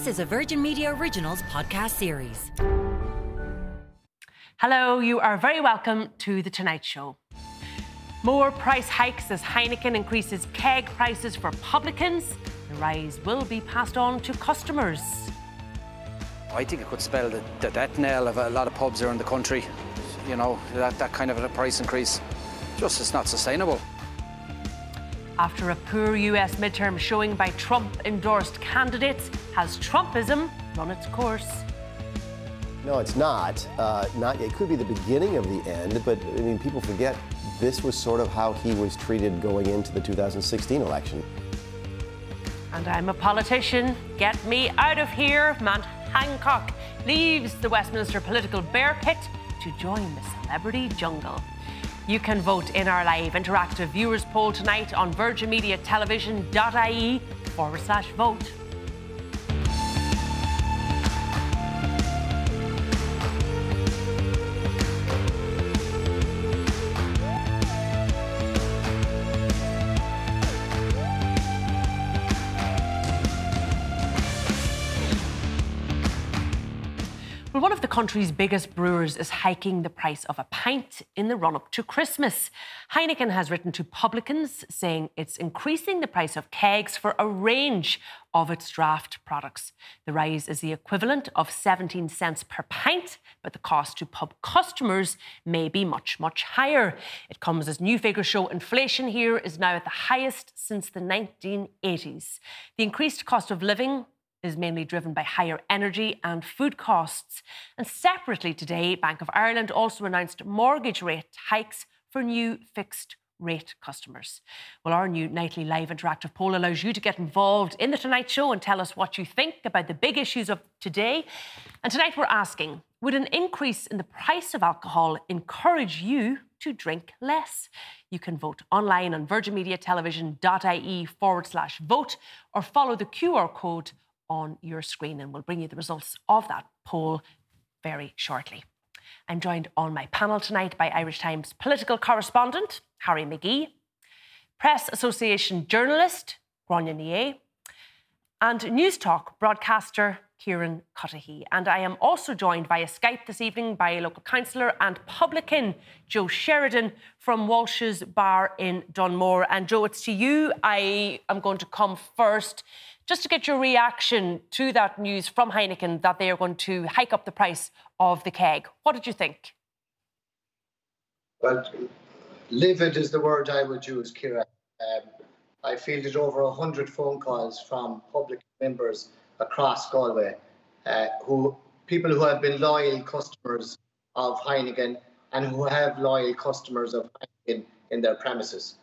This is a Virgin Media Originals podcast series. Hello, you are very welcome to The Tonight Show. More price hikes as Heineken increases keg prices for publicans. The rise will be passed on to customers. I think it could spell the, the death knell of a lot of pubs around the country. You know, that, that kind of a price increase. Just it's not sustainable. After a poor US midterm showing by Trump endorsed candidates, has Trumpism run its course? No, it's not. Uh, not yet. It could be the beginning of the end, but I mean, people forget this was sort of how he was treated going into the 2016 election. And I'm a politician. Get me out of here. Matt Hancock leaves the Westminster political bear pit to join the celebrity jungle. You can vote in our live interactive viewers poll tonight on virginmediatelevision.ie forward slash vote. Country's biggest brewers is hiking the price of a pint in the run up to Christmas. Heineken has written to publicans saying it's increasing the price of kegs for a range of its draft products. The rise is the equivalent of 17 cents per pint, but the cost to pub customers may be much, much higher. It comes as new figures show inflation here is now at the highest since the 1980s. The increased cost of living is mainly driven by higher energy and food costs. And separately today, Bank of Ireland also announced mortgage rate hikes for new fixed rate customers. Well, our new nightly live interactive poll allows you to get involved in the Tonight Show and tell us what you think about the big issues of today. And tonight we're asking Would an increase in the price of alcohol encourage you to drink less? You can vote online on virginmediatelevision.ie forward slash vote or follow the QR code on your screen, and we'll bring you the results of that poll very shortly. I'm joined on my panel tonight by Irish Times political correspondent Harry McGee, Press Association journalist Gráinne Ní and Newstalk broadcaster Kieran Cuddihy. And I am also joined via Skype this evening by local councillor and publican Joe Sheridan from Walsh's Bar in Dunmore. And Joe, it's to you I am going to come first just to get your reaction to that news from Heineken that they are going to hike up the price of the keg. What did you think? Well, livid is the word I would use, Ciara. Um, I fielded over 100 phone calls from public members across Galway, uh, who people who have been loyal customers of Heineken and who have loyal customers of Heineken in their premises.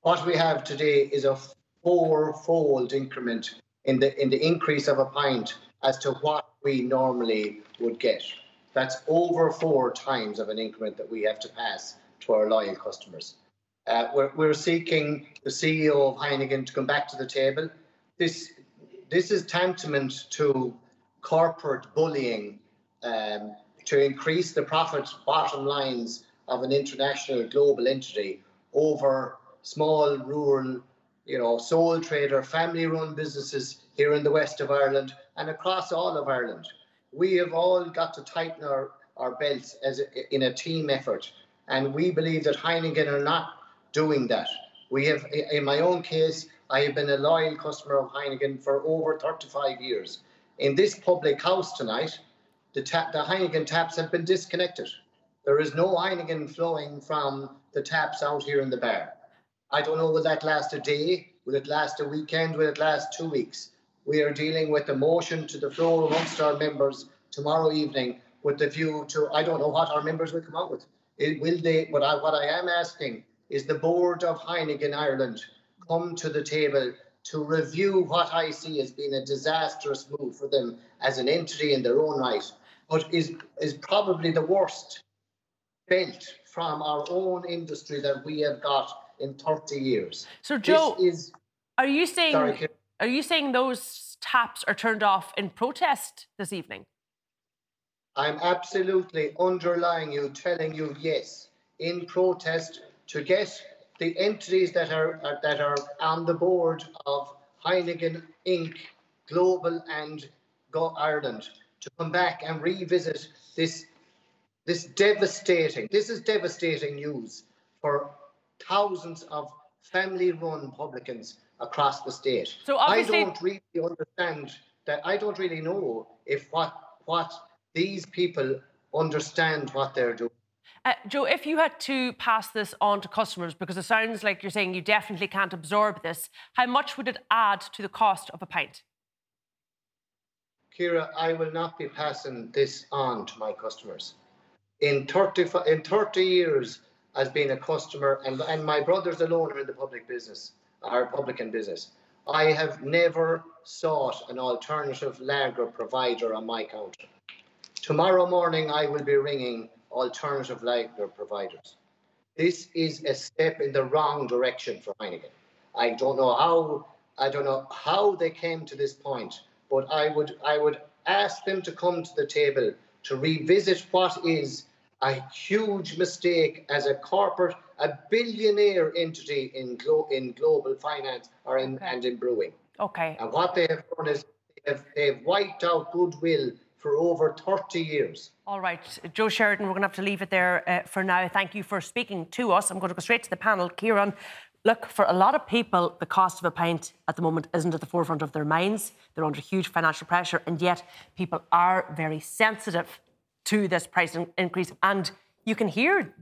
What we have today is a four-fold increment in the in the increase of a pint as to what we normally would get. That's over four times of an increment that we have to pass to our loyal customers. Uh, we're, we're seeking the CEO of Heineken to come back to the table. This this is tantamount to corporate bullying um, to increase the profit bottom lines of an international global entity over small rural you know, sole trader, family run businesses here in the west of Ireland and across all of Ireland. We have all got to tighten our, our belts as a, in a team effort. And we believe that Heineken are not doing that. We have, in my own case, I have been a loyal customer of Heineken for over 35 years. In this public house tonight, the, tap, the Heineken taps have been disconnected. There is no Heineken flowing from the taps out here in the bar. I don't know, will that last a day? Will it last a weekend? Will it last two weeks? We are dealing with a motion to the floor amongst our members tomorrow evening with the view to, I don't know what our members will come out with. It, will they, what I, what I am asking is the board of Heineken Ireland come to the table to review what I see as being a disastrous move for them as an entity in their own right, but is, is probably the worst bent from our own industry that we have got in 30 years. So, Joe, is, are you saying sorry, are you saying those taps are turned off in protest this evening? I'm absolutely underlying you, telling you yes, in protest to get the entities that are, are that are on the board of Heineken Inc. Global and Go Ireland to come back and revisit this this devastating this is devastating news for thousands of family-run publicans across the state. So I don't really understand that. I don't really know if what what these people understand what they're doing. Uh, Joe, if you had to pass this on to customers, because it sounds like you're saying you definitely can't absorb this, how much would it add to the cost of a pint? Ciara, I will not be passing this on to my customers. In 30, in 30 years as being a customer, and, and my brothers alone are in the public business, are publican business, I have never sought an alternative lager provider on my counter. Tomorrow morning, I will be ringing alternative lager providers. This is a step in the wrong direction for Heineken. I don't know how I don't know how they came to this point, but I would I would ask them to come to the table to revisit what is a huge mistake as a corporate, a billionaire entity in glo- in global finance or in Okay. and in brewing. Okay. And what they have done is they have, they've wiped out goodwill for over 30 years. All right, Joe Sheridan, we're going to have to leave it there uh, for now. Thank you for speaking to us. I'm going to go straight to the panel. Kieran, look, for a lot of people, the cost of a pint at the moment isn't at the forefront of their minds. They're under huge financial pressure, and yet people are very sensitive to this price increase. And you can hear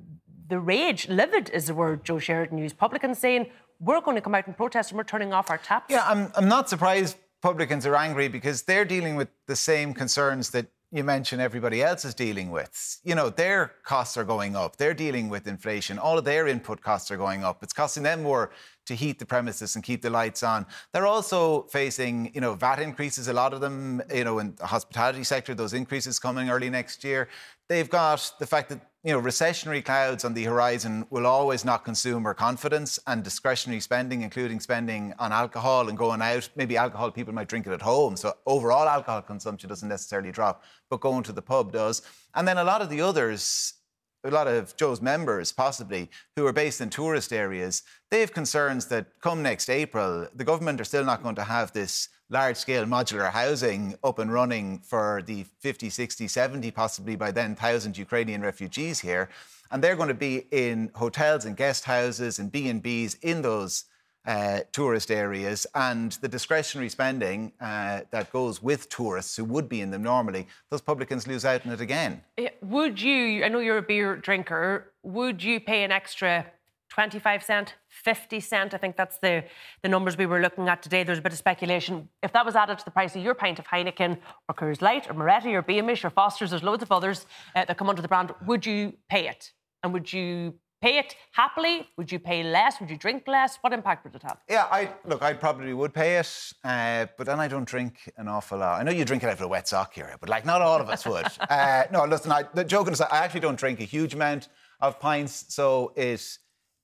the rage, livid is the word Joe Sheridan used. Publicans saying, we're going to come out and protest and we're turning off our taps. Yeah, I'm, I'm not surprised publicans are angry because they're dealing with the same concerns that you mentioned everybody else is dealing with. You know, their costs are going up. They're dealing with inflation. All of their input costs are going up. It's costing them more to heat the premises and keep the lights on. They're also facing, you know, VAT increases, a lot of them, you know, in the hospitality sector, those increases coming early next year. They've got the fact that you know, recessionary clouds on the horizon will always knock consumer confidence and discretionary spending, including spending on alcohol and going out. Maybe alcohol, people might drink it at home. So overall alcohol consumption doesn't necessarily drop, but going to the pub does. And then a lot of the others, a lot of Joe's members, possibly, who are based in tourist areas, they have concerns that come next April, the government are still not going to have this large scale modular housing up and running for the 50, 60, 70, possibly by then, thousand Ukrainian refugees here. And they're going to be in hotels and guest houses and B&Bs in those uh, tourist areas and the discretionary spending uh, that goes with tourists who would be in them normally, those publicans lose out on it again. Would you, I know you're a beer drinker, would you pay an extra 25 cent, 50 cent? I think that's the, the numbers we were looking at today. There's a bit of speculation. If that was added to the price of your pint of Heineken or Coors Light or Moretti or Beamish or Foster's, there's loads of others uh, that come under the brand, would you pay it? And would you pay it happily? Would you pay less? Would you drink less? What impact would it have? Yeah, I look. I probably would pay it, uh, but then I don't drink an awful lot. I know you drink it out of a wet sock here, but like not all of us would. uh, no, listen. I, the joking aside, I actually don't drink a huge amount of pints, so it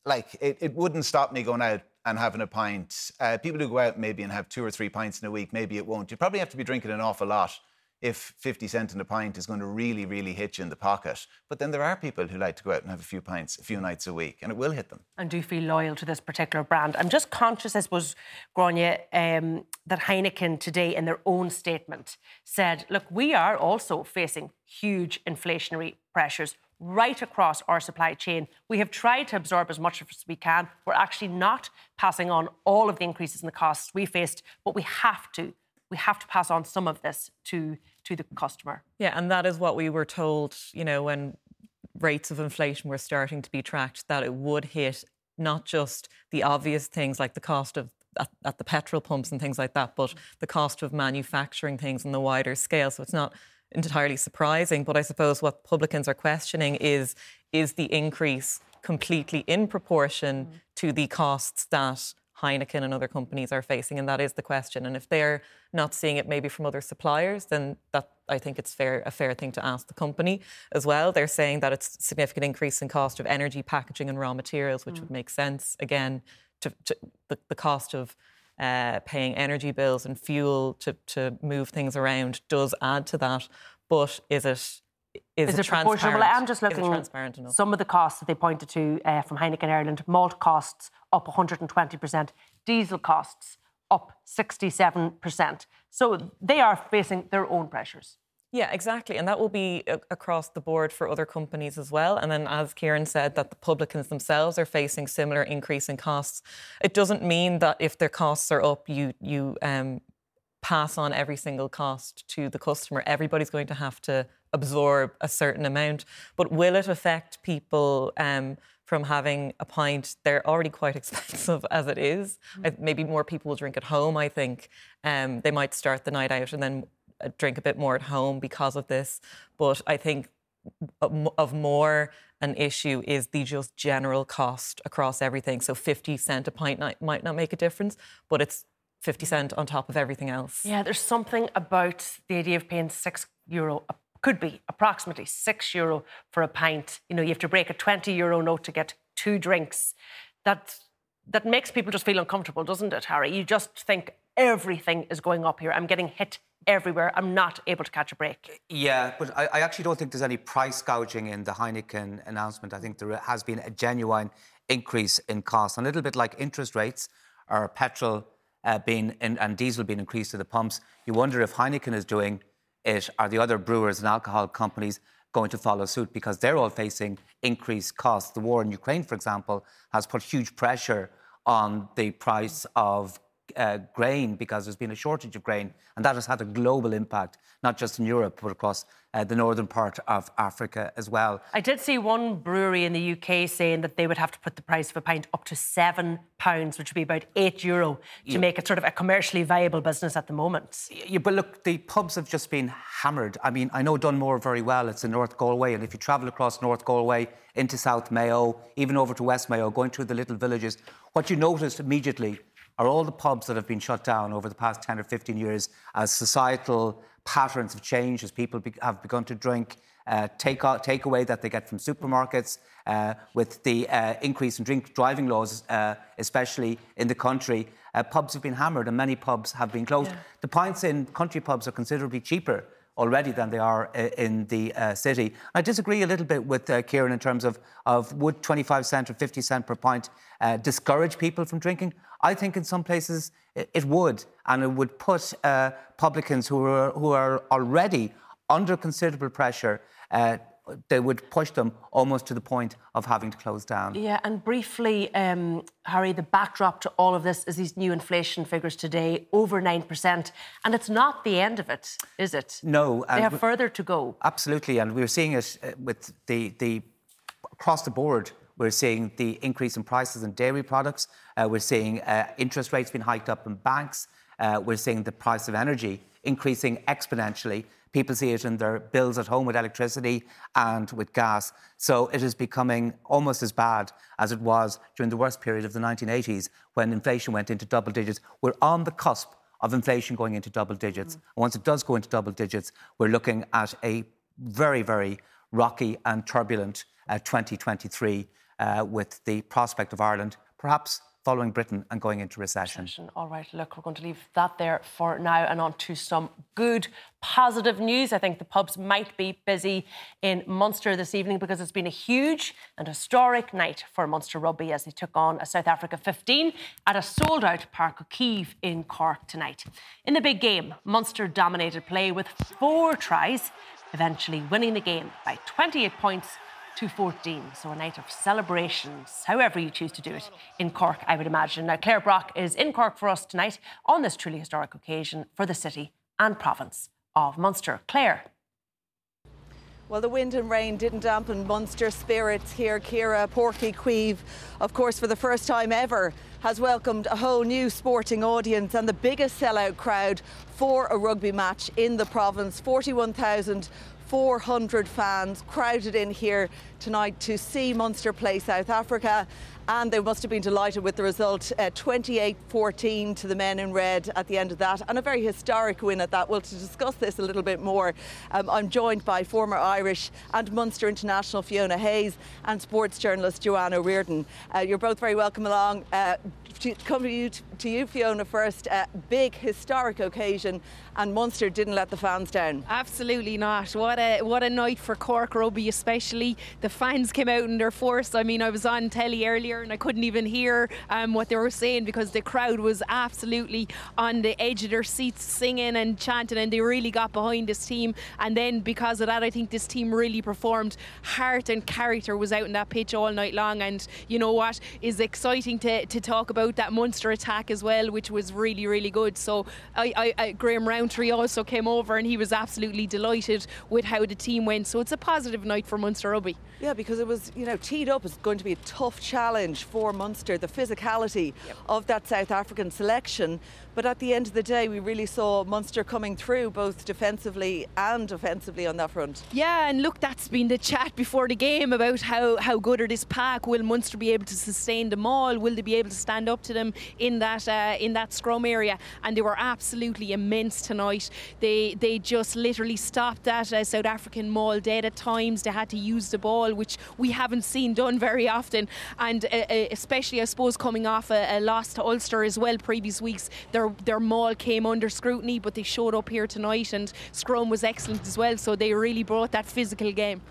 like it, it wouldn't stop me going out and having a pint. Uh, people who go out maybe and have two or three pints in a week, maybe it won't. You probably have to be drinking an awful lot if 50 cent in a pint is going to really, really hit you in the pocket. But then there are people who like to go out and have a few pints a few nights a week, and it will hit them. and do feel loyal to this particular brand. I'm just conscious, I suppose, Gráinne, um, that Heineken today, in their own statement, said, look, we are also facing huge inflationary pressures right across our supply chain. We have tried to absorb as much as we can. We're actually not passing on all of the increases in the costs we faced, but we have to. We have to pass on some of this to, to the customer. Yeah, and that is what we were told, you know, when rates of inflation were starting to be tracked, that it would hit not just the obvious things like the cost of at, at the petrol pumps and things like that, but the cost of manufacturing things on the wider scale. So it's not entirely surprising. But I suppose what publicans are questioning is is the increase completely in proportion to the costs that Heineken and other companies are facing, and that is the question. And if they're not seeing it maybe from other suppliers, then that I think it's fair a fair thing to ask the company as well. They're saying that it's significant increase in cost of energy, packaging, and raw materials, which mm. would make sense. Again, to, to the, the cost of uh, paying energy bills and fuel to, to move things around does add to that. But is it is, is it? Well, I'm just looking some of the costs that they pointed to uh, from Heineken Ireland. Malt costs up 120%, diesel costs up 67%. So they are facing their own pressures. Yeah, exactly. And that will be across the board for other companies as well. And then, as Kieran said, that the publicans themselves are facing similar increase in costs. It doesn't mean that if their costs are up, you, you um, pass on every single cost to the customer. Everybody's going to have to absorb a certain amount. But will it affect people? Um, from having a pint. They're already quite expensive as it is. Mm. Maybe more people will drink at home, I think. Um, they might start the night out and then Uh, drink a bit more at home because of this. But I think of more an issue is the just general cost across everything. So 50 cent a pint might not make a difference, but it's 50 cent on top of everything else. Yeah, there's something about the idea of paying six euro could be approximately six euro for a pint. You know, you have to break a 20 euro note to get two drinks. That that makes people just feel uncomfortable, doesn't it, Harry? You just think everything is going up here. I'm getting hit everywhere. I'm not able to catch a break. Yeah, but I, I actually don't think there's any price gouging in the Heineken announcement. I think there has been a genuine increase in costs, a little bit like interest rates or petrol uh, being in, and diesel being increased to the pumps. You wonder if Heineken is doing it, are the other brewers and alcohol companies going to follow suit because they're all facing increased costs? The war in Ukraine, for example, has put huge pressure on the price of uh, grain because there's been a shortage of grain, and that has had a global impact, not just in Europe, but across uh, the northern part of Africa as well. I did see one brewery in the UK saying that they would have to put the price of a pint up to seven pounds, which would be about eight euro, to yeah. make it sort of a commercially viable business at the moment. Yeah, but look, the pubs have just been hammered. I mean, I know Dunmore very well. It's in North Galway, and if you travel across North Galway into South Mayo, even over to West Mayo, going through the little villages, what you notice immediately are all the pubs that have been shut down over the past 10 or 15 years as societal patterns have changed, as people be- have begun to drink uh, take out, takeaway that they get from supermarkets, uh, with the uh, increase in drink driving laws, uh, especially in the country, uh, pubs have been hammered and many pubs have been closed. Yeah. The pints in country pubs are considerably cheaper already than they are uh, in the uh, city. I disagree a little bit with uh, Kieran in terms of, of would 25 cent or 50 cent per pint uh, discourage people from drinking? I think in some places it, it would, and it would put uh, publicans who are, who are already under considerable pressure uh, they would push them almost to the point of having to close down. Yeah, and briefly, um, Harry, the backdrop to all of this is these new inflation figures today, over 9%. And it's not the end of it, is it? No. They have further to go. Absolutely. And we're seeing it uh, with the, the across the board. We're seeing the increase in prices in dairy products. Uh, we're seeing uh, interest rates being hiked up in banks. Uh, we're seeing the price of energy increasing exponentially. People see it in their bills at home with electricity and with gas. So it is becoming almost as bad as it was during the worst period of the 1980s when inflation went into double digits. We're on the cusp of inflation going into double digits. Mm. once it does go into double digits, we're looking at a very, very rocky and turbulent uh, 2023 uh, with the prospect of Ireland perhaps following Britain and going into recession. recession. All right, look, we're going to leave that there for now and on to some good, positive news. I think the pubs might be busy in Munster this evening because it's been a huge and historic night for Munster Rugby as they took on a South Africa 15 at a sold out Uí Chaoimh in Cork tonight. In the big game, Munster dominated play with four tries, eventually winning the game by 28 points 214. So a night of celebrations, however you choose to do it, in Cork, I would imagine. Now, Claire Brock is in Cork for us tonight on this truly historic occasion for the city and province of Munster. Claire. Well, the wind and rain didn't dampen Munster spirits here. Kira Uí Chaoimh, of course, for the first time ever, has welcomed a whole new sporting audience and the biggest sellout crowd for a rugby match in the province. 41,000 400 fans crowded in here tonight to see Munster play South Africa and they must have been delighted with the result uh, 28 14 to the men in red at the end of that, and a very historic win at that. Well, to discuss this a little bit more, um, I'm joined by former Irish and Munster international Fiona Hayes and sports journalist Joanne O'Riordan. Uh, you're both very welcome along. Uh, to come to you, to you Fiona, first. Uh, big historic occasion, and Munster didn't let the fans down. Absolutely not. What a what a night for Cork rugby, especially the fans came out in their force. I mean, I was on telly earlier and I couldn't even hear um, what they were saying because the crowd was absolutely on the edge of their seats, singing and chanting, and they really got behind this team. And then because of that, I think this team really performed. Heart and character was out in that pitch all night long, and you know what is exciting to, to talk about that Munster attack as well, which was really really good. So I, I, I Graham Rowntree also came over and he was absolutely delighted with how the team went. So it's a positive night for Munster rugby. Yeah, because it was, you know, teed up as going to be a tough challenge for Munster, the physicality yep. of that South African selection. But at the end of the day, we really saw Munster coming through both defensively and offensively on that front. Yeah, and look, that's been the chat before the game about how, how good are this pack. Will Munster be able to sustain them all? Will they be able to stand up to them in that uh, in that scrum area? And they were absolutely immense tonight. They they just literally stopped that uh, South African maul dead at times. They had to use the ball, which we haven't seen done very often. And uh, uh especially, I suppose, coming off a, a loss to Ulster as well previous weeks, their their maul came under scrutiny, but they showed up here tonight, and Scrum was excellent as well. So they really brought that physical game.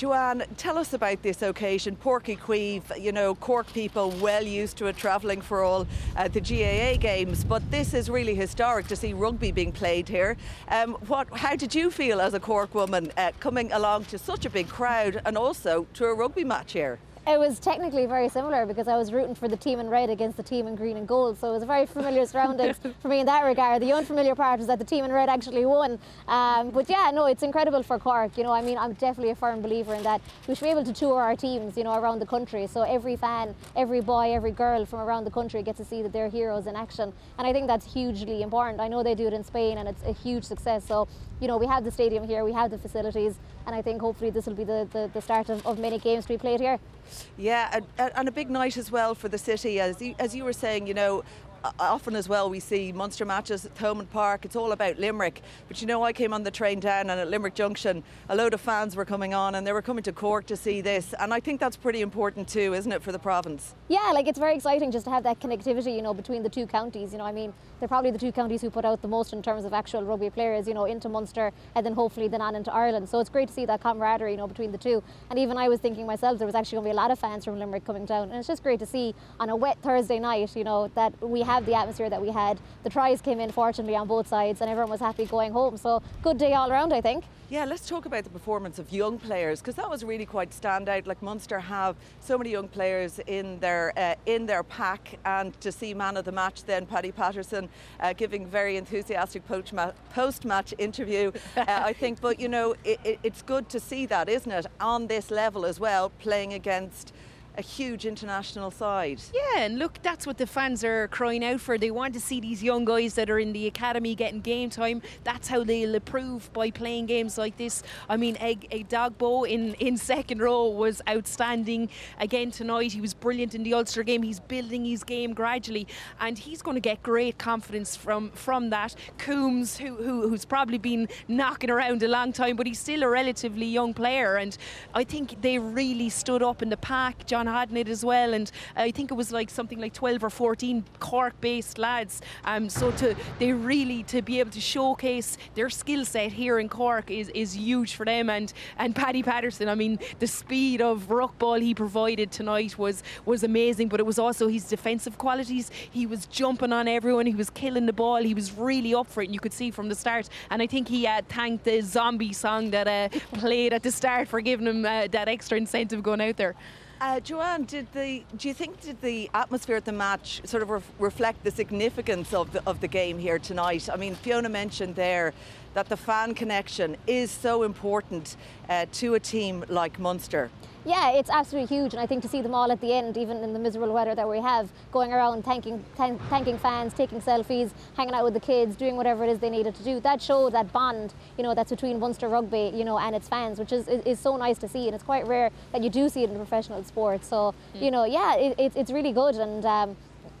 Joanne, tell us about this occasion. Uí Chaoimh, you know, Cork people well used to it, travelling for all the GAA games, but this is really historic to see rugby being played here. Um, what, how did you feel as a Cork woman uh, coming along to such a big crowd and also to a rugby match here? It was technically very similar because I was rooting for the team in red against the team in green and gold. So it was a very familiar surroundings for me in that regard. The unfamiliar part was that the team in red actually won. Um, but yeah, no, it's incredible for Cork. You know, I mean, I'm definitely a firm believer in that. We should be able to tour our teams, you know, around the country. So every fan, every boy, every girl from around the country gets to see that they're heroes in action. And I think that's hugely important. I know they do it in Spain and it's a huge success. So, you know, we have the stadium here, we have the facilities, and I think hopefully this will be the, the, the start of, of many games to be played here. Yeah, and, and, a big night as well for the city. As you, as you were saying, you know, often as well we see Munster matches at Thomond Park. It's all about Limerick. But you know, I came on the train down and at Limerick Junction, a load of fans were coming on and they were coming to Cork to see this. And I think that's pretty important too, isn't it, for the province? Yeah, like it's very exciting just to have that connectivity, you know, between the two counties. You know, I mean, they're probably the two counties who put out the most in terms of actual rugby players, you know, into Munster and then hopefully then on into Ireland. So it's great to see that camaraderie, you know, between the two. And even I was thinking myself, there was actually going to be a lot of fans from Limerick coming down. And it's just great to see on a wet Thursday night, you know, that we have the atmosphere that we had. The tries came in fortunately on both sides, and everyone was happy going home. So good day all around, I think. Yeah, let's talk about the performance of young players because that was really quite standout. Like Munster have so many young players in their uh, in their pack, and to see man of the match then Paddy Patterson uh, giving very enthusiastic post match interview, uh, I think. But you know, it, it, it's good to see that, isn't it, on this level as well, playing against a huge international side. Yeah, and look, that's what the fans are crying out for. They want to see these young guys that are in the academy getting game time. That's how they'll improve by playing games like this. I mean, Ag, Edogbo in, in second row was outstanding again tonight. He was brilliant in the Ulster game. He's building his game gradually, and he's going to get great confidence from from that. Coombes, who, who who's probably been knocking around a long time, but he's still a relatively young player, and I think they really stood up in the pack. John John it as well, and I think it was like something like 12 or 14 Cork-based lads. Um, so to they really to be able to showcase their skill set here in Cork is, is huge for them. And and Paddy Patterson, I mean, the speed of ruck ball he provided tonight was was amazing, but it was also his defensive qualities. He was jumping on everyone, he was killing the ball, he was really up for it. And you could see from the start. And I think he uh, thanked the zombie song that uh, played at the start for giving him uh, that extra incentive going out there. Uh, Joanne, did the do you think did the atmosphere at the match sort of re- reflect the significance of the of the game here tonight? I mean, Fiona mentioned there that the fan connection is so important uh, to a team like Munster. Yeah, it's absolutely huge, and I think to see them all at the end, even in the miserable weather that we have, going around thanking thank, thanking fans, taking selfies, hanging out with the kids, doing whatever it is they needed to do. That showed that bond, you know, that's between Munster Rugby, you know, and its fans, which is, is, is so nice to see, and it's quite rare that you do see it in professional sports. So, mm. you know, yeah, it, it, it's really good, and um,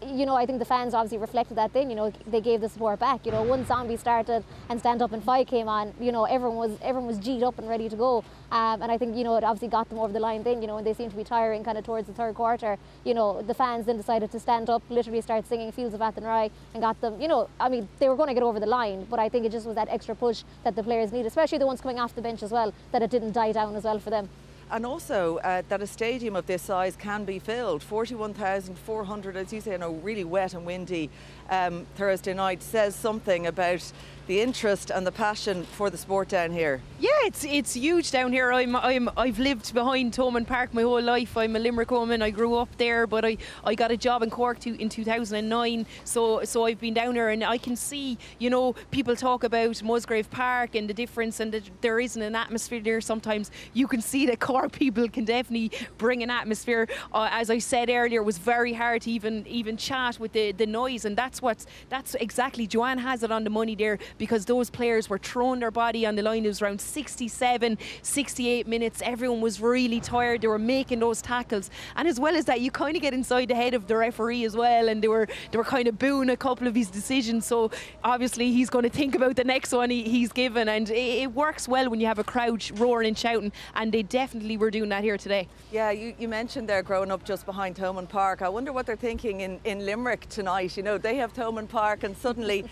you know, I think the fans obviously reflected that thing. You know, they gave the support back. You know, once Zombie started and Stand Up and Fight came on, you know, everyone was everyone was g'd up and ready to go. Um, and I think you know it obviously got them over the line. Then you know, and they seemed to be tiring kind of towards the third quarter. You know, the fans then decided to stand up, literally start singing "Fields of Athenry" and got them. You know, I mean, they were going to get over the line, but I think it just was that extra push that the players need, especially the ones coming off the bench as well, that it didn't die down as well for them and also uh, that a stadium of this size can be filled. 41,400, as you say, in a really wet and windy um, Thursday night says something about the interest and the passion for the sport down here. Yeah, it's it's huge down here. I'm I'm I've lived behind Thomond Park my whole life. I'm a Limerick woman. I grew up there, but I, I got a job in Cork to, in 2009. So so I've been down here and I can see you know people talk about Musgrave Park and the difference and that there isn't an atmosphere there. Sometimes you can see that Cork people can definitely bring an atmosphere. Uh, as I said earlier, it was very hard to even even chat with the the noise and that's what's that's exactly Joanne has it on the money there because those players were throwing their body on the line. It was around 67, 68 minutes. Everyone was really tired. They were making those tackles, and as well as that, you kind of get inside the head of the referee as well, and they were they were kind of booing a couple of his decisions. So obviously he's going to think about the next one he, he's given, and it, it, works well when you have a crowd roaring and shouting, and they definitely were doing that here today. Yeah, you, you mentioned they're growing up just behind Thomond Park. I wonder what they're thinking in, in Limerick tonight. You know, they have Thomond Park, and suddenly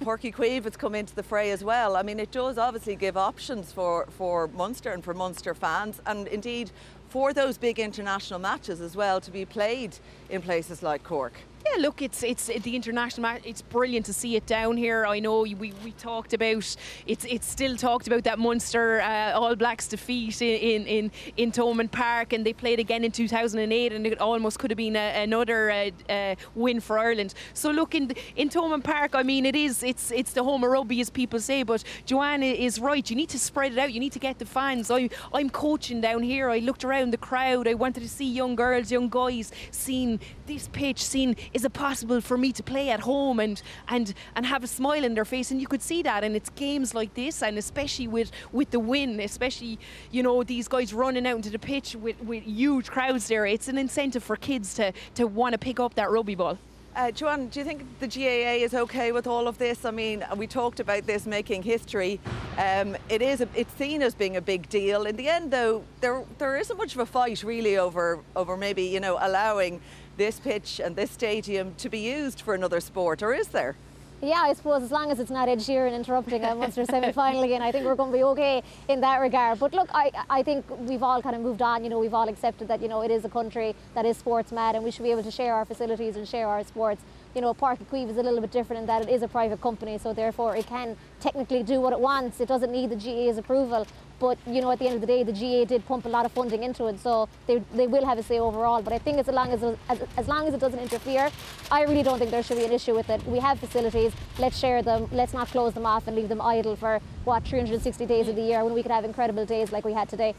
Páirc Uí Chaoimh has come into the fray as well. I mean, it does obviously give options for, for Munster and for Munster fans, and indeed for those big international matches as well to be played in places like Cork. Yeah, look, it's it's the international match. It's brilliant to see it down here. I know we, we talked about it's it's still talked about that Munster uh, All Blacks defeat in in in Thomond Park, and they played again in 2008, and it almost could have been a, another uh, uh, win for Ireland. So look in in Thomond Park, I mean, it is it's it's the home of rugby as people say, but Joanne is right. You need to spread it out. You need to get the fans. I I'm coaching down here. I looked around the crowd. I wanted to see young girls, young guys, seeing this pitch, seeing is it possible for me to play at home and and and have a smile in their face and you could see that and it's games like this and especially with with the win especially you know these guys running out into the pitch with, with huge crowds there it's an incentive for kids to to want to pick up that rugby ball uh, Joanne, do you think the GAA is okay with all of this? I mean, we talked about this making history. Um, it is a, it's seen as being a big deal. In the end, though, there there isn't much of a fight really over over maybe you know allowing this pitch and this stadium to be used for another sport, or is there? Yeah, I suppose as long as it's not Ed Sheeran interrupting a Munster semi-final again, I think we're going to be okay in that regard. But look, I, I think we've all kind of moved on. You know, we've all accepted that you know it is a country that is sports mad, and we should be able to share our facilities and share our sports. You know, Uí Chaoimh is a little bit different in that it is a private company, so therefore it can technically do what it wants. It doesn't need the GAA's approval. But you know, at the end of the day, the GA did pump a lot of funding into it, so they, they will have a say overall. But I think as long as, as as long as it doesn't interfere, I really don't think there should be an issue with it. We have facilities, let's share them, let's not close them off and leave them idle for what 360 days of the year when we could have incredible days like we had today.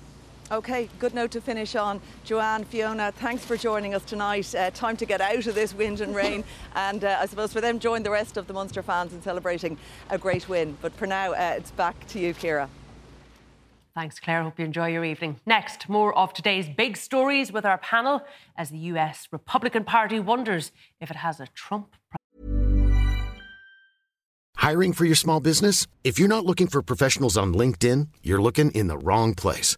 Okay, good note to finish on. Joanne, Fiona, thanks for joining us tonight. Uh, time to get out of this wind and rain, and uh, I suppose for them, join the rest of the Munster fans in celebrating a great win. But for now, uh, it's back to you, Ciara. Thanks, Claire. Hope you enjoy your evening. Next, more of today's big stories with our panel as the US Republican Party wonders if it has a Trump. Hiring for your small business? If you're not looking for professionals on LinkedIn, you're looking in the wrong place.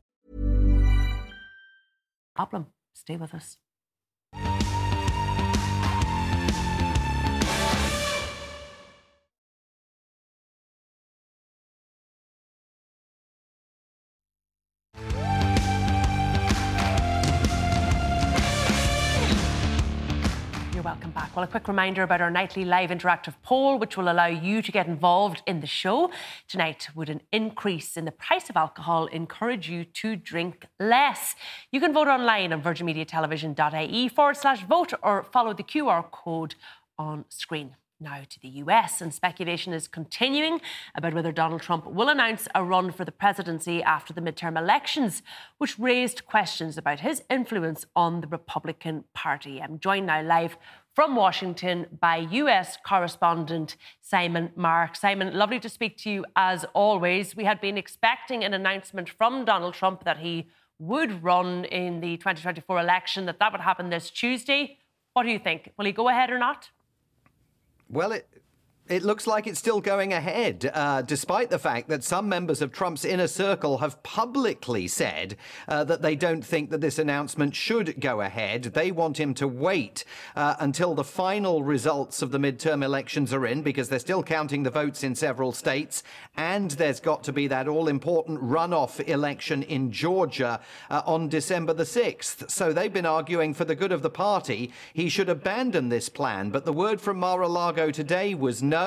Problem. Stay with us. Well, a quick reminder about our nightly live interactive poll, which will allow you to get involved in the show. Tonight, would an increase in the price of alcohol encourage you to drink less? You can vote online on virginmediatelevision.ie forward slash vote or follow the QR code on screen. Now to the US, and speculation is continuing about whether Donald Trump will announce a run for the presidency after the midterm elections, which raised questions about his influence on the Republican Party. I'm joined now live from Washington by US correspondent Simon Marks. Simon, lovely to speak to you as always. We had been expecting an announcement from Donald Trump that he would run in the 2024 election, that that would happen this Tuesday. What do you think? Will he go ahead or not? Well, it, it looks like it's still going ahead, uh, despite the fact that some members of Trump's inner circle have publicly said uh, that they don't think that this announcement should go ahead. They want him to wait uh, until the final results of the midterm elections are in, because they're still counting the votes in several states, and there's got to be that all important runoff election in Georgia uh, on December the 6th. So they've been arguing for the good of the party he should abandon this plan. But the word from Mar a Lago today was no.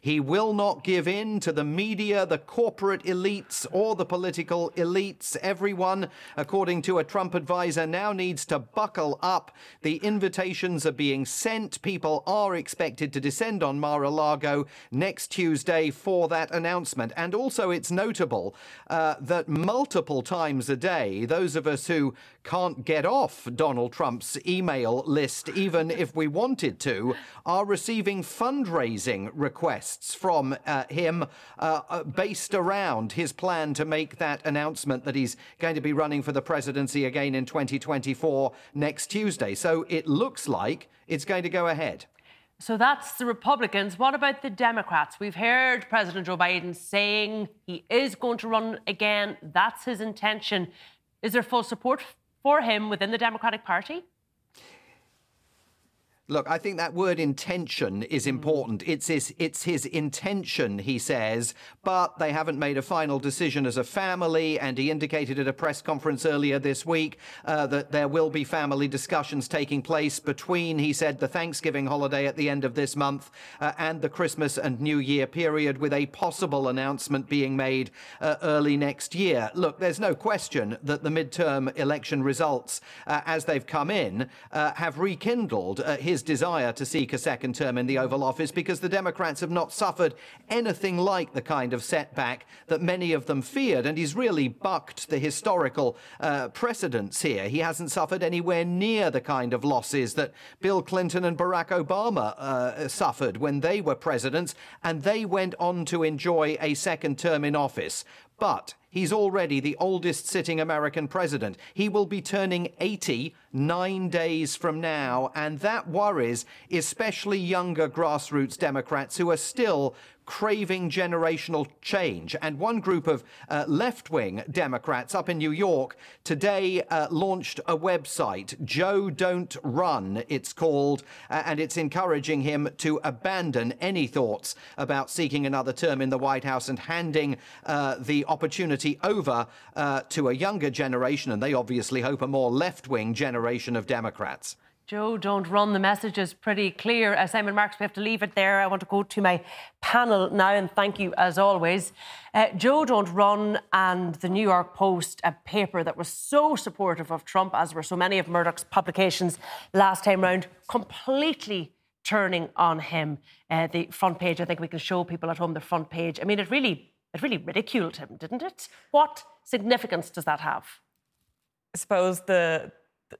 He will not give in to the media, the corporate elites, or the political elites. Everyone, according to a Trump advisor, now needs to buckle up. The invitations are being sent. People are expected to descend on Mar a Lago next Tuesday for that announcement. And also, it's notable uh, that multiple times a day, those of us who can't get off Donald Trump's email list, even if we wanted to, are receiving fundraising requests from uh, him uh, uh, based around his plan to make that announcement that he's going to be running for the presidency again in 2024 next Tuesday. So it looks like it's going to go ahead. So that's the Republicans. What about the Democrats? We've heard President Joe Biden saying he is going to run again. That's his intention. Is there full support for him within the Democratic Party? Look, I think that word intention is important. It's his, it's his intention, he says, but they haven't made a final decision as a family. And he indicated at a press conference earlier this week uh, that there will be family discussions taking place between, he said, the Thanksgiving holiday at the end of this month uh, and the Christmas and New Year period, with a possible announcement being made uh, early next year. Look, there's no question that the midterm election results, uh, as they've come in, uh, have rekindled uh, his his desire to seek a second term in the Oval Office because the Democrats have not suffered anything like the kind of setback that many of them feared. And he's really bucked the historical uh, precedents here. He hasn't suffered anywhere near the kind of losses that Bill Clinton and Barack Obama uh, suffered when they were presidents, and they went on to enjoy a second term in office. But he's already the oldest sitting American president. He will be turning 80 nine days from now, and that worries especially younger grassroots Democrats who are still craving generational change. And one group of uh, left wing Democrats up in New York today uh, launched a website, Joe Don't Run, it's called, uh, and it's encouraging him to abandon any thoughts about seeking another term in the White House and handing uh, the opportunity over uh, to a younger generation, and they obviously hope a more left wing generation of Democrats. Joe, don't run. The message is pretty clear. Uh, Simon Marks, we have to leave it there. I want to go to my panel now and thank you as always. Uh, Joe, don't run, and the New York Post, a paper that was so supportive of Trump, as were so many of Murdoch's publications last time round, completely turning on him. Uh, the front page, I think we can show people at home the front page. I mean, it really, it really ridiculed him, didn't it? What significance does that have? I suppose the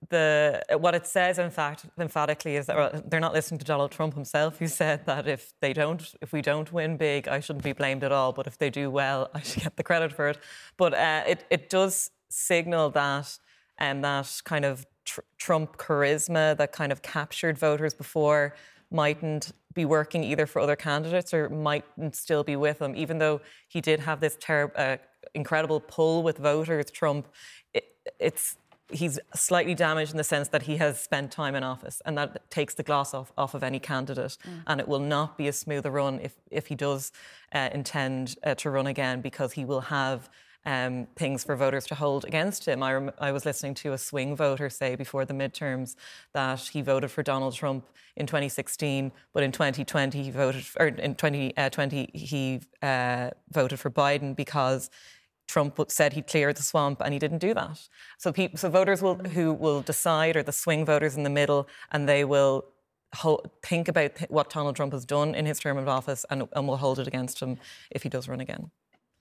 the what it says, in fact, emphatically, is that they're not listening to Donald Trump himself, who said that if they don't, if we don't win big, I shouldn't be blamed at all. But if they do well, I should get the credit for it. But uh, it it does signal that and that kind of tr- Trump charisma that kind of captured voters before mightn't be working either for other candidates or mightn't still be with them, even though he did have this ter- uh, incredible pull with voters. Trump, it, it's he's slightly damaged in the sense that he has spent time in office and that takes the gloss off, off of any candidate mm. and it will not be a smoother run if, if he does uh, intend uh, to run again because he will have um, things for voters to hold against him. I, rem- I, was listening to a swing voter say before the midterms that he voted for Donald Trump in 2016, but in 2020 he voted, or in 2020 uh, he uh, voted for Biden because Trump said he'd clear the swamp, and he didn't do that. So, people, so voters will, who will decide, or the swing voters in the middle, and they will ho- think about th- what Donald Trump has done in his term of office, and, and will hold it against him if he does run again.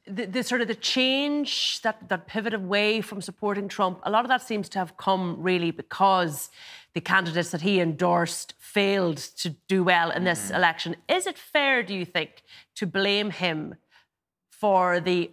The, the, sort of the change that that pivot away from supporting Trump, a lot of that seems to have come really because the candidates that he endorsed failed to do well in this mm. election. Is it fair, do you think, to blame him for the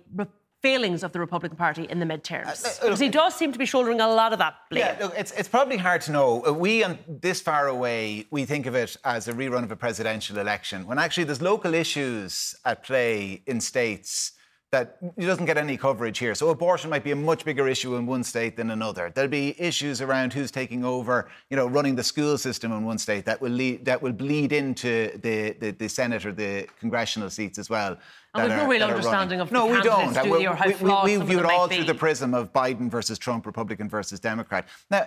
failings of the Republican Party in the midterms? Uh, uh because he does seem to be shouldering a lot of that blame. Yeah, look, it's, it's probably hard to know. Uh, we, on this far away, we think of it as a rerun of a presidential election, when actually there's local issues at play in states that you doesn't get any coverage here. So abortion might be a much bigger issue in one state than another. There'll be issues around who's taking over, you know, running the school system in one state that will lead, that will bleed into the, the, the Senate or the congressional seats as well. And we've no real understanding of no, we don't. Do we, we, we view it all be. through the prism of Biden versus Trump, Republican versus Democrat. Now,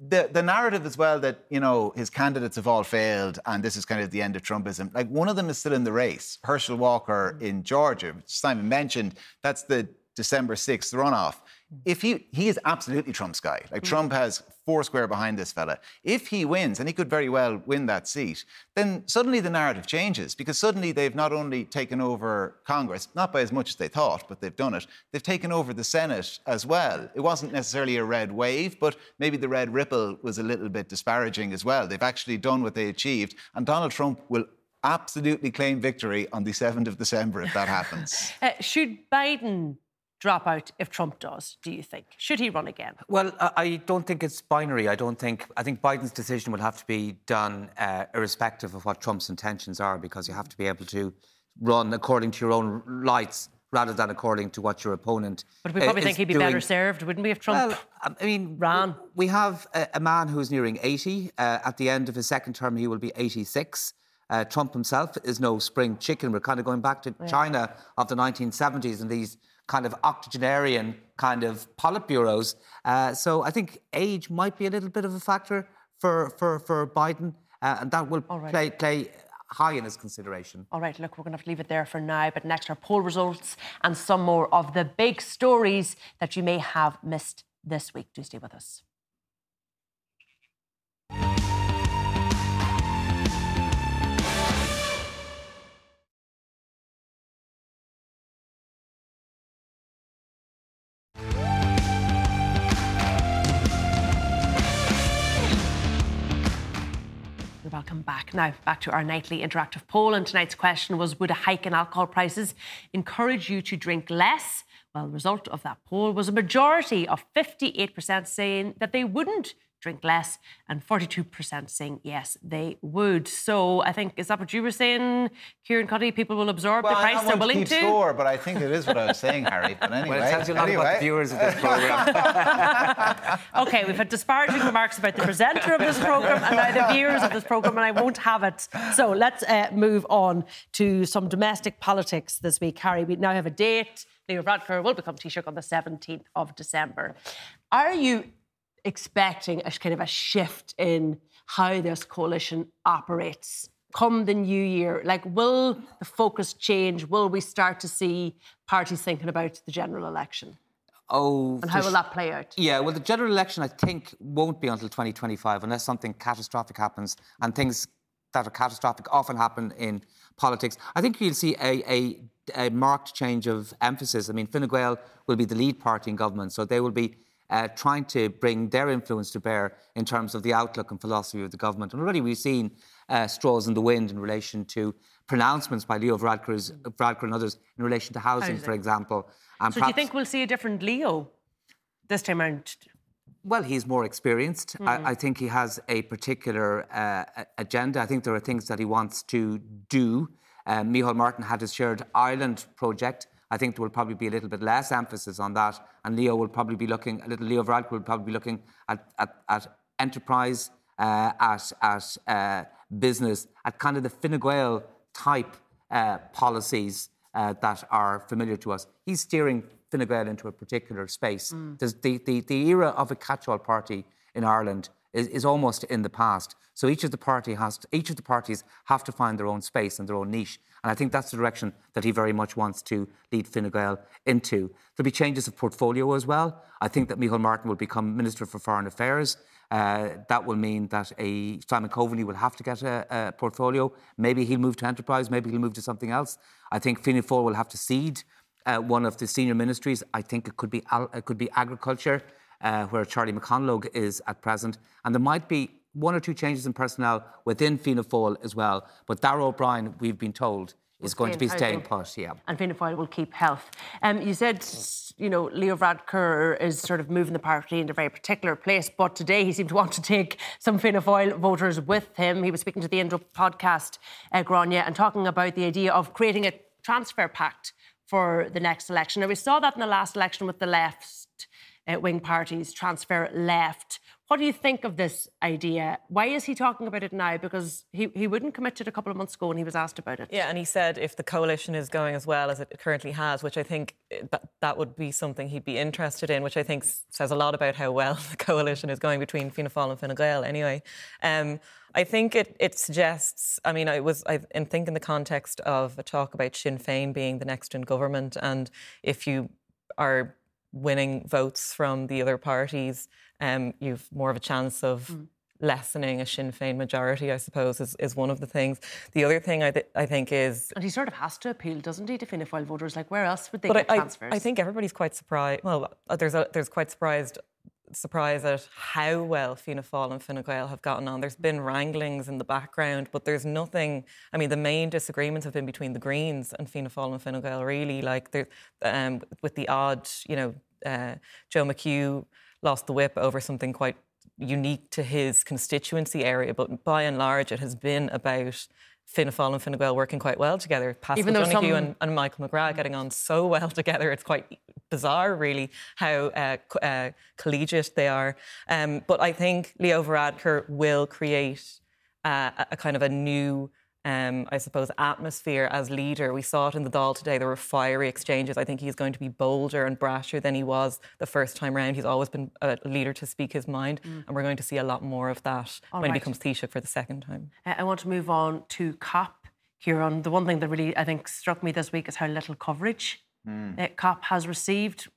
the, the narrative as well that you know his candidates have all failed and this is kind of the end of Trumpism. Like one of them is still in the race, Herschel Walker in Georgia, which Simon mentioned. That's the December sixth runoff if he he is absolutely Trump's guy. Like mm. Trump has four square behind this fella. If he wins, and he could very well win that seat, then suddenly the narrative changes because suddenly they've not only taken over Congress, not by as much as they thought, but they've done it. They've taken over the Senate as well. It wasn't necessarily a red wave, but maybe the red ripple was a little bit disparaging as well. They've actually done what they achieved, and Donald Trump will absolutely claim victory on the 7th of December if that happens. uh, should Biden drop out if Trump does, do you think? Should he run again? Well, I don't think it's binary. I don't think. I think Biden's decision will have to be done uh, irrespective of what Trump's intentions are, because you have to be able to run according to your own lights rather than according to what your opponent. But we probably think he'd be doing. better served, wouldn't we, if Trump? Well, I mean, ran. We have a, a man who's nearing 80. Uh, at the end of his second term, he will be 86. Uh, Trump himself is no spring chicken. We're kind of going back to yeah. China of the 1970s and these kind of octogenarian kind of politburos. Uh, so I think age might be a little bit of a factor for for for Biden, uh, and that will right. play play high in his consideration. All right, look, we're going to have to leave it there for now. But next are poll results and some more of the big stories that you may have missed this week. Do stay with us. Back. Now, back to our nightly interactive poll. And tonight's question was Would a hike in alcohol prices encourage you to drink less? Well, the result of that poll was a majority of 58% saying that they wouldn't drink less, and 42% saying yes, they would. So I think, is that what you were saying, Kieran Cuddy? People will absorb well, the price they're willing keep to? Score, but I think it is what I was saying, Harry. But anyway. Well, it tells you a lot anyway. about the viewers of this programme. okay, we've had disparaging remarks about the presenter of this programme and now the viewers of this programme, and I won't have it. So let's uh, move on to some domestic politics this week, Harry. We now have a date. Leo Varadkar will become Taoiseach on the 17th of December. Are you expecting a kind of a shift in how this coalition operates come the new year? Like, will the focus change? Will we start to see parties thinking about the general election? Oh, And how will that play out? Yeah, well, the general election, I think, won't be until 2025 unless something catastrophic happens. And things that are catastrophic often happen in politics. I think you'll see a, a, a marked change of emphasis. I mean, Fine Gael will be the lead party in government, so they will be uh, trying to bring their influence to bear in terms of the outlook and philosophy of the government. And already we've seen uh, straws in the wind in relation to pronouncements by Leo Varadkar and others in relation to housing, Housing. for example. And so do you think we'll see a different Leo this time around? Well, he's more experienced. Mm. I, I think he has a particular uh, agenda. I think there are things that he wants to do. Um, Micheál Martin had his shared Ireland project. I think there will probably be a little bit less emphasis on that, and Leo will probably be looking a little. Leo Varadkar will probably be looking at at, at enterprise, uh, at at uh, business, at kind of the Fine Gael type uh, policies uh, that are familiar to us. He's steering Fine Gael into a particular space. Mm. The, the, the era of a catch-all party in Ireland is, is almost in the past. So each of the party has to, each of the parties have to find their own space and their own niche. And I think that's the direction that he very much wants to lead Fine Gael into. There'll be changes of portfolio as well. I think that Micheál Martin will become Minister for Foreign Affairs. Uh, that will mean that a Simon Coveney will have to get a, a portfolio. Maybe he'll move to enterprise. Maybe he'll move to something else. I think Fianna Fáil will have to cede uh, one of the senior ministries. I think it could be it could be agriculture, uh, where Charlie McConalogue is at present, and there might be one or two changes in personnel within Fianna Fáil as well. But Darragh O'Brien, we've been told, is going to be staying put. Yeah. And Fianna Fáil will keep health. Um, you said, you know, Leo Varadkar is sort of moving the party into a very particular place, but today he seemed to want to take some Fianna Fáil voters with him. He was speaking to the Indo podcast, uh, Gráinne, and talking about the idea of creating a transfer pact for the next election. Now, we saw that in the last election with the left uh, wing parties, transfer left. What do you think of this idea? Why is he talking about it now? Because he, he wouldn't commit to it a couple of months ago when he was asked about it. Yeah, and he said if the coalition is going as well as it currently has, which I think eh, that, that would be something he'd be interested in, which I think says a lot about how well the coalition is going between Fianna Fáil and Fine Gael anyway. Um, I think it, it suggests, I mean, I was I in think in the context of a talk about Sinn Féin being the next in government, and if you are winning votes from the other parties, um, you've more of a chance of lessening a Sinn Féin majority, I suppose, is, is one of the things. The other thing I, th- I think is And he sort of has to appeal, doesn't he, to Fianna Fáil voters? Like, where else would they but get I, I- transfers? I think everybody's quite surprised. Well, uh, there's a, there's quite surprised surprise at how well Fianna Fáil and Fine Gael have gotten on. There's been wranglings in the background, but there's nothing. I mean, the main disagreements have been between the Greens and Fianna Fáil and Fine Gael. Really, like um, with the odd, you know, uh, Joe McHugh lost the whip over something quite unique to his constituency area, but by and large, it has been about. Fianna Fáil and Fine Gael working quite well together. Paschal Even though Donohoe some- and, and Michael McGrath getting on so well together. It's quite bizarre, really, how uh, uh, collegiate they are. Um, but I think Leo Varadkar will create uh, a kind of a new, um, I suppose, atmosphere as leader. We saw it in the Dáil today. There were fiery exchanges. I think he's going to be bolder and brasher than he was the first time round. He's always been a leader to speak his mind, Mm. and we're going to see a lot more of that All when right. he becomes Taoiseach for the second time. Uh, I want to move on to COP, Kieran. The one thing that really, I think, struck me this week is how little coverage uh, COP has received.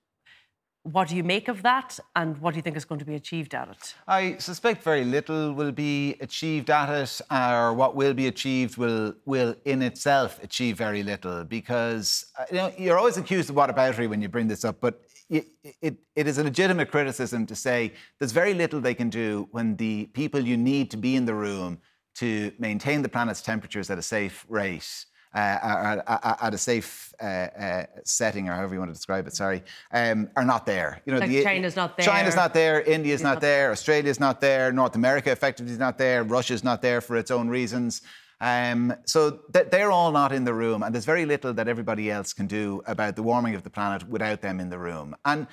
What do you make of that, and what do you think is going to be achieved at it? I suspect very little will be achieved at it, or what will be achieved will will in itself achieve very little because uh, you know you're always accused of whataboutery when you bring this up, but it, it, it is a legitimate criticism to say there's very little they can do when the people you need to be in the room to maintain the planet's temperatures at a safe rate uh, at, at, a safe uh, uh, setting, or however you want to describe it, sorry, um, are not there. You know, like the, China's not there. China's not there. India's not, not there. Australia's not there. North America effectively is not there. Russia's not there for its own reasons. Um, so th- they're all not in the room, and there's very little that everybody else can do about the warming of the planet without them in the room. And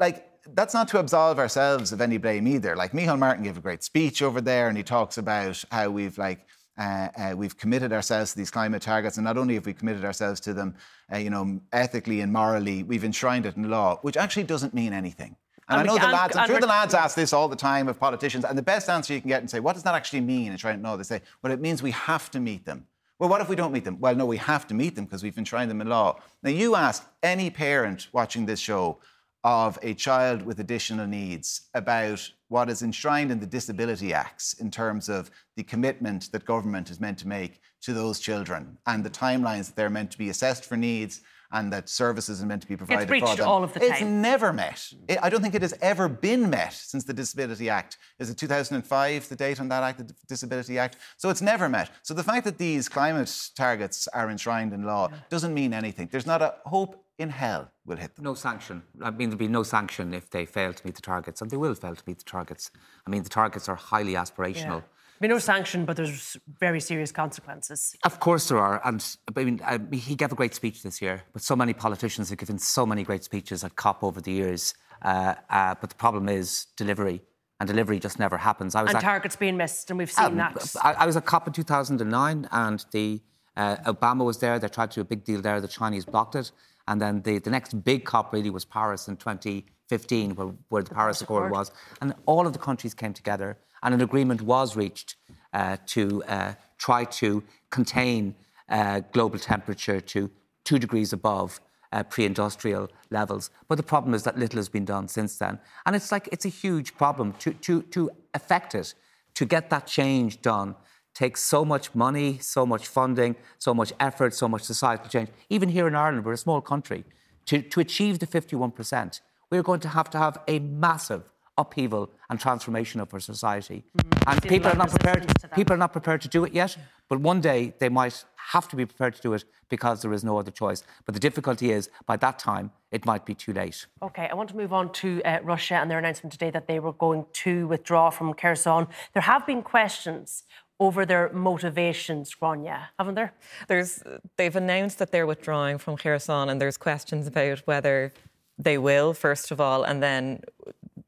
like that's not to absolve ourselves of any blame either. Like Micheál Martin gave a great speech over there, and he talks about how we've like uh, uh, we've committed ourselves to these climate targets, and not only have we committed ourselves to them, uh, you know, ethically and morally, we've enshrined it in law, which actually doesn't mean anything. And, and I know the lads, I'm sure the lads ask this all the time of politicians, and the best answer you can get and say, what does that actually mean? And try to know, they say, well, it means we have to meet them. Well, what if we don't meet them? Well, no, we have to meet them because we've enshrined them in law. Now, you ask any parent watching this show of a child with additional needs about what is enshrined in the Disability Acts in terms of the commitment that government is meant to make to those children and the timelines that they're meant to be assessed for needs and that services are meant to be provided it's for them. all of the time. It's never met. It, I don't think it has ever been met since the Disability Act. Is it 2005, the date on that act, the Disability Act? So it's never met. So the fact that these climate targets are enshrined in law yeah. doesn't mean anything. There's not a hope in hell will hit them. No sanction. I mean, there'll be no sanction if they fail to meet the targets, and they will fail to meet the targets. I mean, the targets are highly aspirational. Yeah be no sanction, but there's very serious consequences. Of course there are, and I mean, uh, he gave a great speech this year. But so many politicians have given so many great speeches at COP over the years. Uh, uh, but the problem is delivery, and delivery just never happens. I was and at, targets being missed, and we've seen um, that. I, I, was at COP in 2009, and the uh, Obama was there. They tried to do a big deal there. The Chinese blocked it, and then the, the next big COP really was Paris in 2015, where, where the Paris Accord was, and all of the countries came together, and an agreement was reached uh, to uh, try to contain uh, global temperature to two degrees above uh, pre-industrial levels. But the problem is that little has been done since then, and it's like it's a huge problem to to to affect it, to get that change done takes so much money, so much funding, so much effort, so much societal change. Even here in Ireland, we're a small country. To, to achieve the 51%, we're going to have to have a massive upheaval and transformation of our society. Mm-hmm. And people are not prepared. People are not prepared to do it yet. But one day they might have to be prepared to do it because there is no other choice. But the difficulty is, by that time, it might be too late. OK, I want to move on to uh, Russia and their announcement today that they were going to withdraw from Kherson. There have been questions over their motivations, Gráinne, haven't there? There's, they've announced that they're withdrawing from Kherson, and there's questions about whether they will, first of all, and then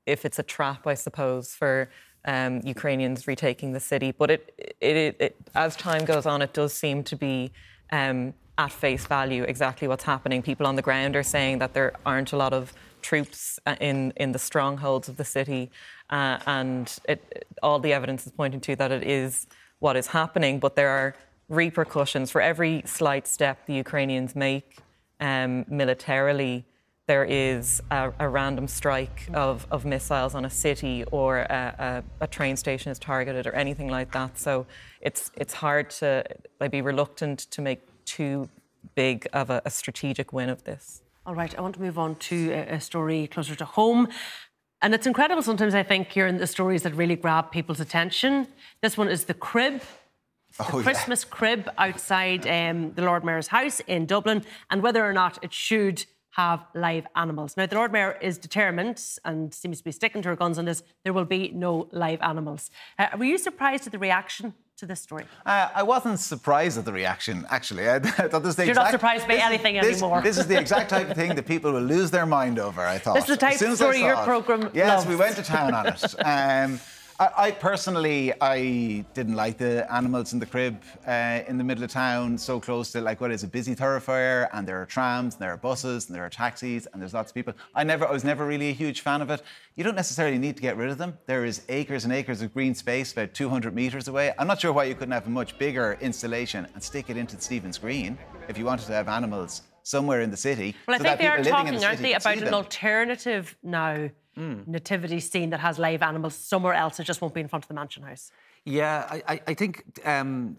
if it's a trap, I suppose, for um, Ukrainians retaking the city. But it, it, it, it, as time goes on, it does seem to be um, at face value exactly what's happening. People on the ground are saying that there aren't a lot of troops uh, in, in the strongholds of the city, uh, and it, all the evidence is pointing to that it is what is happening. But there are repercussions for every slight step the Ukrainians make um, militarily there is a, a random strike of, of, missiles on a city or a, a, a, train station is targeted or anything like that. So it's it's hard to I'd be reluctant to make too big of a, strategic win of this. All right, I want to move on to a, story closer to home. And it's incredible sometimes, I think, hearing the stories that really grab people's attention. This one is the crib the oh, Christmas yeah. crib outside um, the Lord Mayor's house in Dublin, and whether or not it should have live animals. Now, the Lord Mayor is determined and seems to be sticking to her guns on this. There will be no live animals. Uh, were you surprised at the reaction to this story? Uh, I wasn't surprised at the reaction, actually. I, thought this You're exact, not surprised by anything this, anymore. This is the exact type of thing that people will lose their mind over, I thought. This is the type of story your programme Yes, loves. we went to town on it. Um, I, I, personally, I didn't like the animals in the crib uh, in the middle of town, so close to like what is a busy thoroughfare, and there are trams, and there are buses, and there are taxis, and there's lots of people. I never, I was never really a huge fan of it. You don't necessarily need to get rid of them. There is acres and acres of green space about 200 metres away. I'm not sure why you couldn't have a much bigger installation and stick it into Stephen's Green if you wanted to have animals somewhere in the city. Well, so I think they are talking, the aren't they, about an alternative now mm. nativity scene that has live animals somewhere else. It just won't be in front of the Mansion House. Yeah, I, I think um,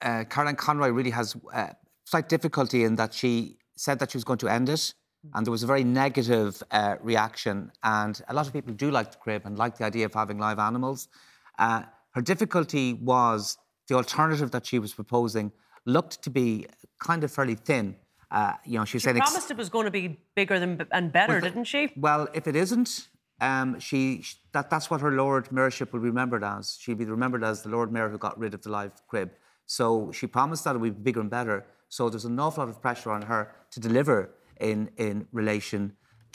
uh, Caroline Conroy really has uh, slight difficulty in that she said that she was going to end it. And there was a very negative uh, reaction. And a lot of people do like the crib and like the idea of having live animals. Uh, her difficulty was the alternative that she was proposing looked to be kind of fairly thin. Uh, you know, she, was She saying ex- promised it was going to be bigger than and better, Well, the- didn't she? Well, if it isn't, um, she sh- that that's what her Lord Mayorship will be remembered as. She'll be remembered as the Lord Mayor who got rid of the live crib. So she promised that it would be bigger and better. So there's an awful lot of pressure on her to deliver in in relation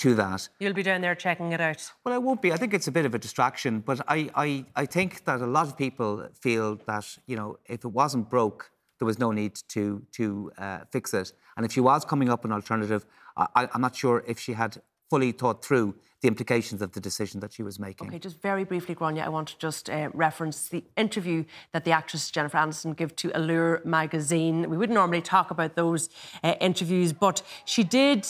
to that. You'll be down there checking it out. Well, I won't be. I think it's a bit of a distraction, but I, I, I think that a lot of people feel that you know if it wasn't broke, there was no need to to uh, fix it. And if she was coming up with an alternative, I- I'm not sure if she had fully thought through the implications of the decision that she was making. Okay, just very briefly, Gráinne, I want to just uh, reference the interview that the actress Jennifer Aniston gave to Allure magazine. We wouldn't normally talk about those uh, interviews, but she did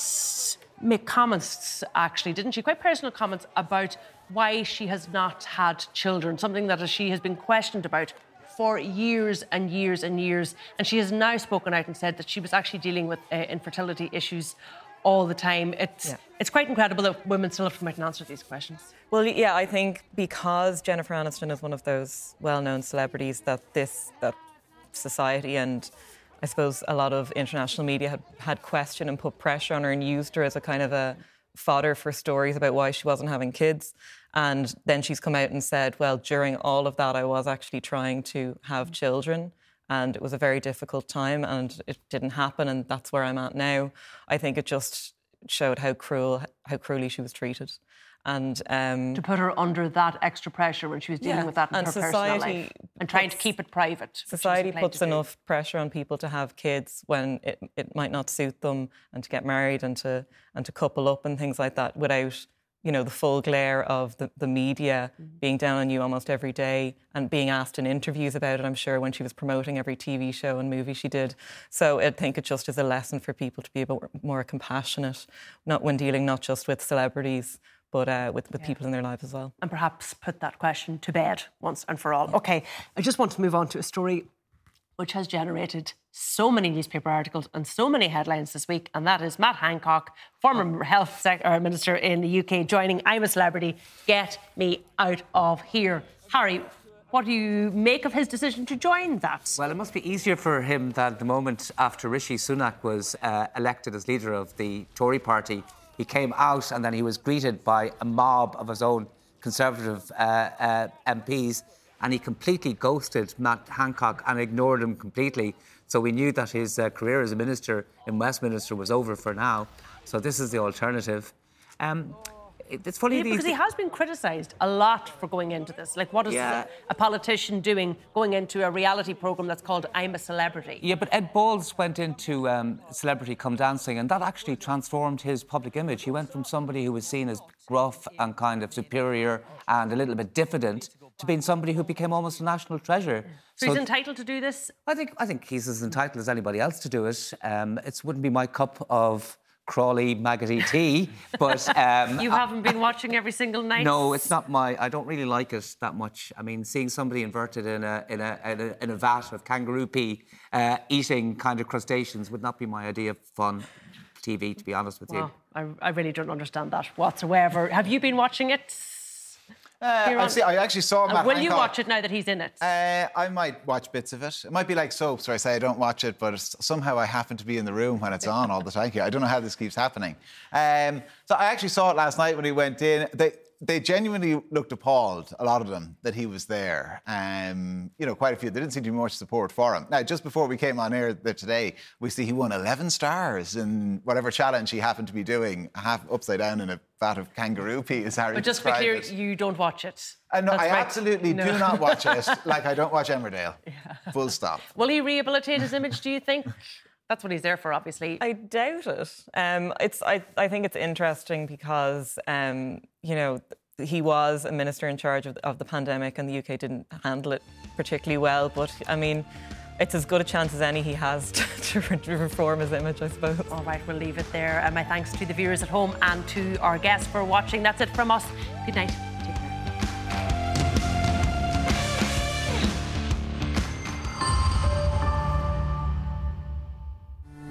make comments, actually, didn't she? Quite personal comments about why she has not had children, something that she has been questioned about for years and years and years. And she has now spoken out and said that she was actually dealing with uh, infertility issues all the time. It's, it's quite incredible that women still have to come out and answer these questions. Well, yeah, I think because Jennifer Aniston is one of those well-known celebrities that this that society and I suppose a lot of international media had, had questioned and put pressure on her and used her as a kind of a fodder for stories about why she wasn't having kids. And then she's come out and said, well, during all of that, I was actually trying to have children. And it was a very difficult time and it didn't happen. And that's where I'm at now. I think it just showed how cruel, how cruelly she was treated. And um, to put her under that extra pressure when she was dealing Yeah, with that in and her personal society life and trying to keep it private. Society puts to do. enough pressure on people to have kids when it, it might not suit them and to get married and to and to couple up and things like that without you know the full glare of the, the media Mm-hmm. being down on you almost every day and being asked in interviews about it I'm sure when she was promoting every TV show and movie she did so I think it just is a lesson for people to be a bit more compassionate not when dealing not just with celebrities but uh, with, with people in their lives as well and perhaps put that question to bed once and for all. Okay, I just want to move on to a story which has generated so many newspaper articles and so many headlines this week, and that is Matt Hancock, former health sec- minister in the UK, joining I'm a Celebrity, Get Me Out of Here. Harry, what do you make of his decision to join that? Well, it must be easier for him than the moment after Rishi Sunak was uh, elected as leader of the Tory party. He came out and then he was greeted by a mob of his own Conservative uh, uh, MPs and he completely ghosted Matt Hancock and ignored him completely. So we knew that his uh, career as a minister in Westminster was over for now. So this is the alternative. Um, it- it's funny Yeah, because he has been criticised a lot for going into this. Like, what is Yeah. a, a politician doing going into a reality programme that's called I'm a Celebrity? Yeah, but Ed Balls went into um, Celebrity Come Dancing, and that actually transformed his public image. He went from somebody who was seen as gruff and kind of superior and a little bit diffident to being somebody who became almost a national treasure. So, he's entitled to do this? I think I think he's as entitled as anybody else to do it. Um, it wouldn't be my cup of Crawley maggoty tea, but um, You haven't been watching every single night? no, it's not my. I don't really like it that much. I mean, seeing somebody inverted in a in a in a, in a vat of kangaroo pee, uh, eating kind of crustaceans would not be my idea of fun TV. To be honest with you. I, I really don't understand that whatsoever. Have you been watching it? Uh, on- see, I actually saw And Matt will you watch it now that he's in it? Uh, I might watch bits of it. It might be like soaps where I say I don't watch it, but it's, somehow I happen to be in the room when it's on all the time. here. I don't know how this keeps happening. Um, so I actually saw it last night when he went in. They, they genuinely looked appalled, a lot of them, that he was there. Um, you know, quite a few. There didn't seem to be much support for him. Now, just before we came on air there today, we see he won 11 stars in whatever challenge he happened to be doing, half upside down in a vat of kangaroo pee, as Harry but just to be clear, it. you don't watch it. Uh, no, That's I right. absolutely No. do not watch it like I don't watch Emmerdale. Full stop. Will he rehabilitate his image, do you think? That's what he's there for, obviously. I doubt it. Um, it's I, I think it's interesting because um, you know he was a minister in charge of the, of the pandemic and the UK didn't handle it particularly well. But I mean, it's as good a chance as any he has to, to, re- to reform his image, I suppose. All right, we'll leave it there. And my thanks to the viewers at home and to our guests for watching. That's it from us. Good night.